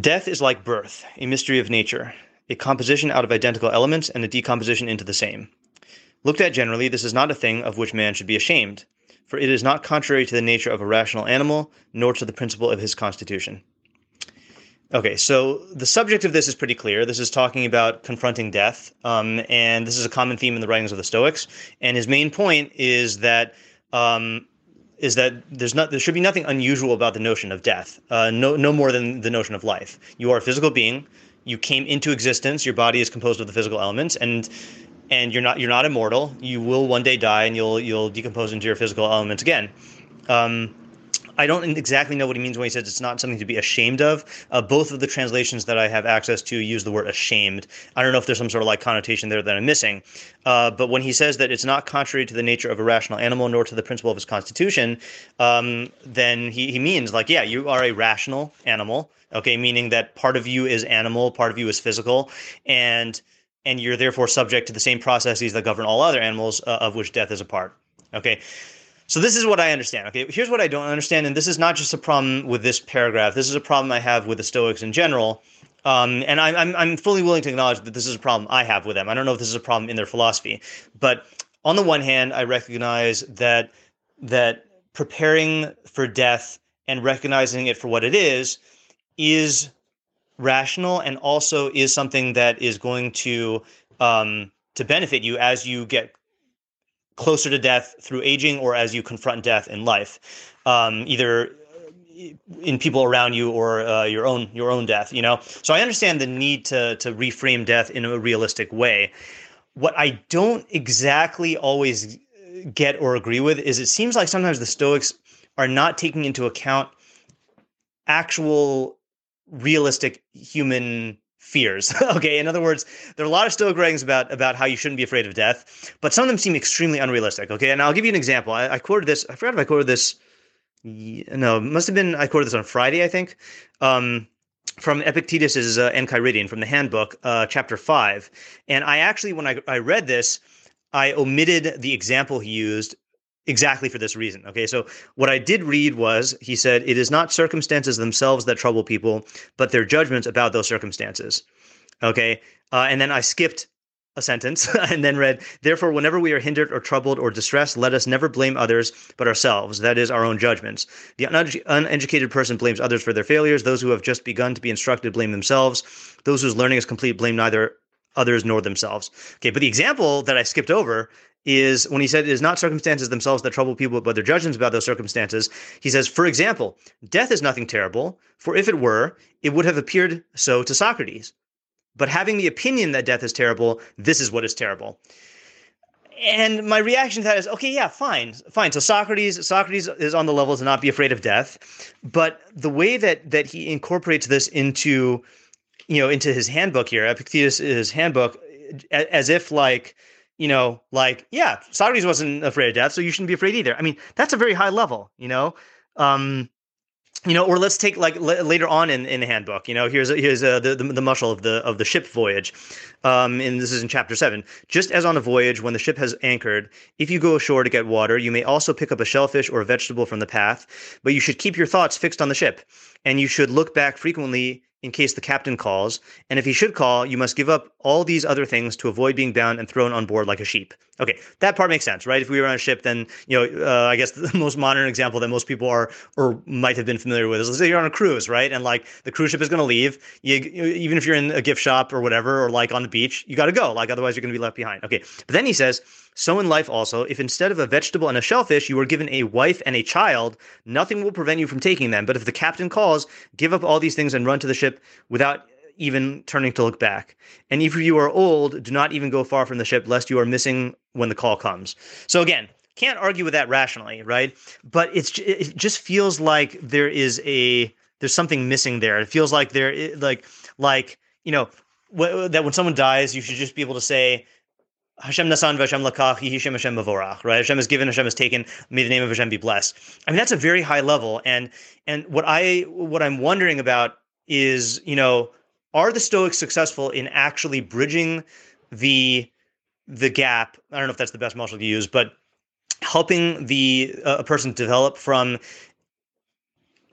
Death is like birth, a mystery of nature, a composition out of identical elements and a decomposition into the same. Looked at generally, this is not a thing of which man should be ashamed, for it is not contrary to the nature of a rational animal, nor to the principle of his constitution. Okay, so the subject of this is pretty clear. This is talking about confronting death, um, and this is a common theme in the writings of the Stoics. And his main point is that um, is that there's not there should be nothing unusual about the notion of death. Uh, no no more than the notion of life. You are a physical being. You came into existence. Your body is composed of the physical elements, and and you're not you're not immortal. You will one day die, and you'll you'll decompose into your physical elements again. Um, I don't exactly know what he means when he says it's not something to be ashamed of. Uh, both of the translations that I have access to use the word ashamed. I don't know if there's some sort of like connotation there that I'm missing. Uh, but when he says that it's not contrary to the nature of a rational animal nor to the principle of his constitution, um, then he, he means like, yeah, you are a rational animal. Okay, meaning that part of you is animal, part of you is physical, and and you're therefore subject to the same processes that govern all other animals, uh, of which death is a part. Okay, so this is what I understand. Okay, here's what I don't understand, and this is not just a problem with this paragraph. This is a problem I have with the Stoics in general. Um, and I, I'm I'm fully willing to acknowledge that this is a problem I have with them. I don't know if this is a problem in their philosophy, but on the one hand, I recognize that that preparing for death and recognizing it for what it is is rational and also is something that is going to um, to benefit you as you get closer to death through aging or as you confront death in life, um, either in people around you or uh, your own your own death. You know, so I understand the need to to reframe death in a realistic way. What I don't exactly always get or agree with is it seems like sometimes the Stoics are not taking into account actual realistic human fears. okay, in other words, there are a lot of Stoic writings about about how you shouldn't be afraid of death, but some of them seem extremely unrealistic. Okay, and I'll give you an example. I, I quoted this. I forgot if I quoted this. No, must have been I quoted this on Friday, I think, um, from Epictetus's uh, Enchiridion from the Handbook, uh, chapter five. And I actually, when I I read this, I omitted the example he used exactly for this reason. Okay, so what I did read was he said, It is not circumstances themselves that trouble people, but their judgments about those circumstances. Okay, uh, and then I skipped a sentence and then read, Therefore, whenever we are hindered or troubled or distressed, let us never blame others but ourselves, that is, our own judgments. The uneducated person blames others for their failures. Those who have just begun to be instructed blame themselves. Those whose learning is complete blame neither others nor themselves. Okay, but the example that I skipped over is when he said it is not circumstances themselves that trouble people, but their judgments about those circumstances. He says, for example, death is nothing terrible, for if it were, it would have appeared so to Socrates. But having the opinion that death is terrible, this is what is terrible. And my reaction to that is, okay, yeah, fine, fine. So Socrates, Socrates is on the level to not be afraid of death, but the way that that he incorporates this into, you know, into his handbook here, Epictetus' handbook, as if like you know, like, yeah, Socrates wasn't afraid of death, so you shouldn't be afraid either. I mean, that's a very high level, you know. Um, you know, or let's take like l- later on in, in the handbook. You know, here's here's uh, the, the the mashal of the of the ship voyage, um, and this is in chapter seven. Just as on a voyage, when the ship has anchored, if you go ashore to get water, you may also pick up a shellfish or a vegetable from the path, but you should keep your thoughts fixed on the ship, and you should look back frequently in case the captain calls, and if he should call, you must give up all these other things to avoid being bound and thrown on board like a sheep. Okay, that part makes sense, right? If we were on a ship, then you know, uh, I guess the most modern example that most people are or might have been familiar with is let's say you're on a cruise, right? And like the cruise ship is going to leave, you, even if you're in a gift shop or whatever, or like on the beach, you got to go, like otherwise you're going to be left behind. Okay, but then he says so in life also, if instead of a vegetable and a shellfish, you were given a wife and a child, nothing will prevent you from taking them. But if the captain calls, give up all these things and run to the ship without even turning to look back. And if you are old, do not even go far from the ship, lest you are missing when the call comes. So again, can't argue with that rationally, right? But it's it just feels like there is a there's something missing there. It feels like there like like you know, that when someone dies, you should just be able to say, Hashem Nasan Hashem Lakach, Hashem Hashem Mavorach, right? Hashem is given, Hashem is taken. May the name of Hashem be blessed. I mean, that's a very high level. And and what I what I'm wondering about is, you know, are the Stoics successful in actually bridging the the gap? I don't know if that's the best mashal to use, but helping the uh, a person develop from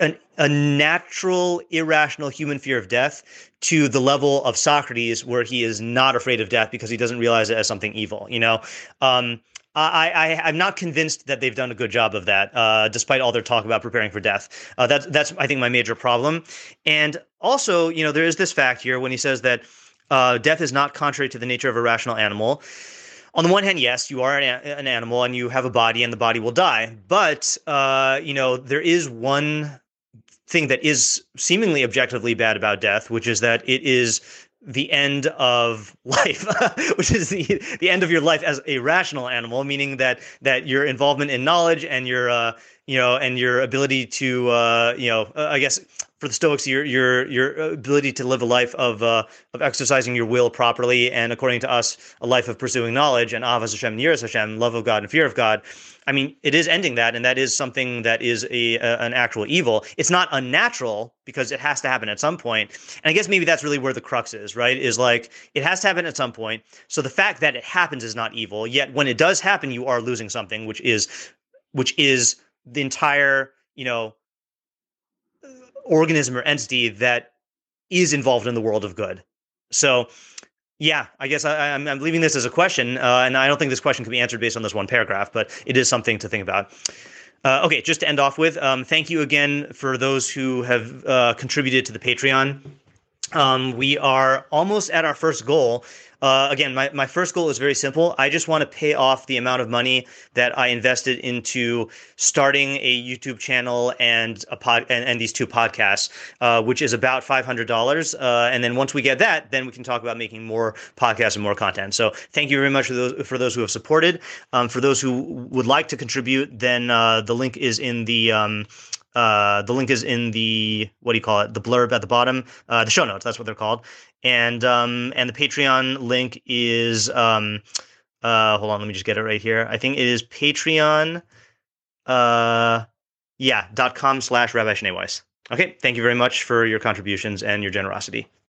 an, a natural, irrational human fear of death to the level of Socrates, where he is not afraid of death because he doesn't realize it as something evil. You know, um, I, I I'm not convinced that they've done a good job of that, uh, despite all their talk about preparing for death. Uh, that's that's I think my major problem. And also, you know, there is this fact here when he says that uh, death is not contrary to the nature of a rational animal on the one hand, yes, you are an, an, animal and you have a body, and the body will die. But uh, you know, there is one thing that is seemingly objectively bad about death, which is that it is the end of life, which is the the end of your life as a rational animal, meaning that that your involvement in knowledge and your uh, you know and your ability to uh, you know uh, I guess for the Stoics, your your your ability to live a life of uh, of exercising your will properly, and according to us, a life of pursuing knowledge and avas Hashem, yiras Hashem, love of God and fear of God. I mean, it is ending that, and that is something that is a, a, an actual evil. It's not unnatural because it has to happen at some point. And I guess maybe that's really where the crux is, right? Is like it has to happen at some point. So the fact that it happens is not evil. Yet when it does happen, you are losing something, which is which is the entire, you know, organism or entity that is involved in the world of good. So, yeah, I guess I, am leaving this as a question, uh, and I don't think this question can be answered based on this one paragraph, but it is something to think about. Uh, okay, just to end off with, um, thank you again for those who have uh, contributed to the Patreon. Um, we are almost at our first goal. Uh, again, my, my first goal is very simple. I just want to pay off the amount of money that I invested into starting a YouTube channel and a pod and, and these two podcasts, uh, which is about five hundred dollars. Uh, and then once we get that, then we can talk about making more podcasts and more content. So thank you very much for those for those who have supported. Um, for those who would like to contribute, then uh, the link is in the um, uh, the link is in the what do you call it? The blurb at the bottom, uh, the show notes. That's what they're called. And um, and the Patreon link is um, uh, hold on, let me just get it right here. I think it is Patreon. Uh, yeah, dot com slash Rabbi Schneeweiss. Okay, thank you very much for your contributions and your generosity.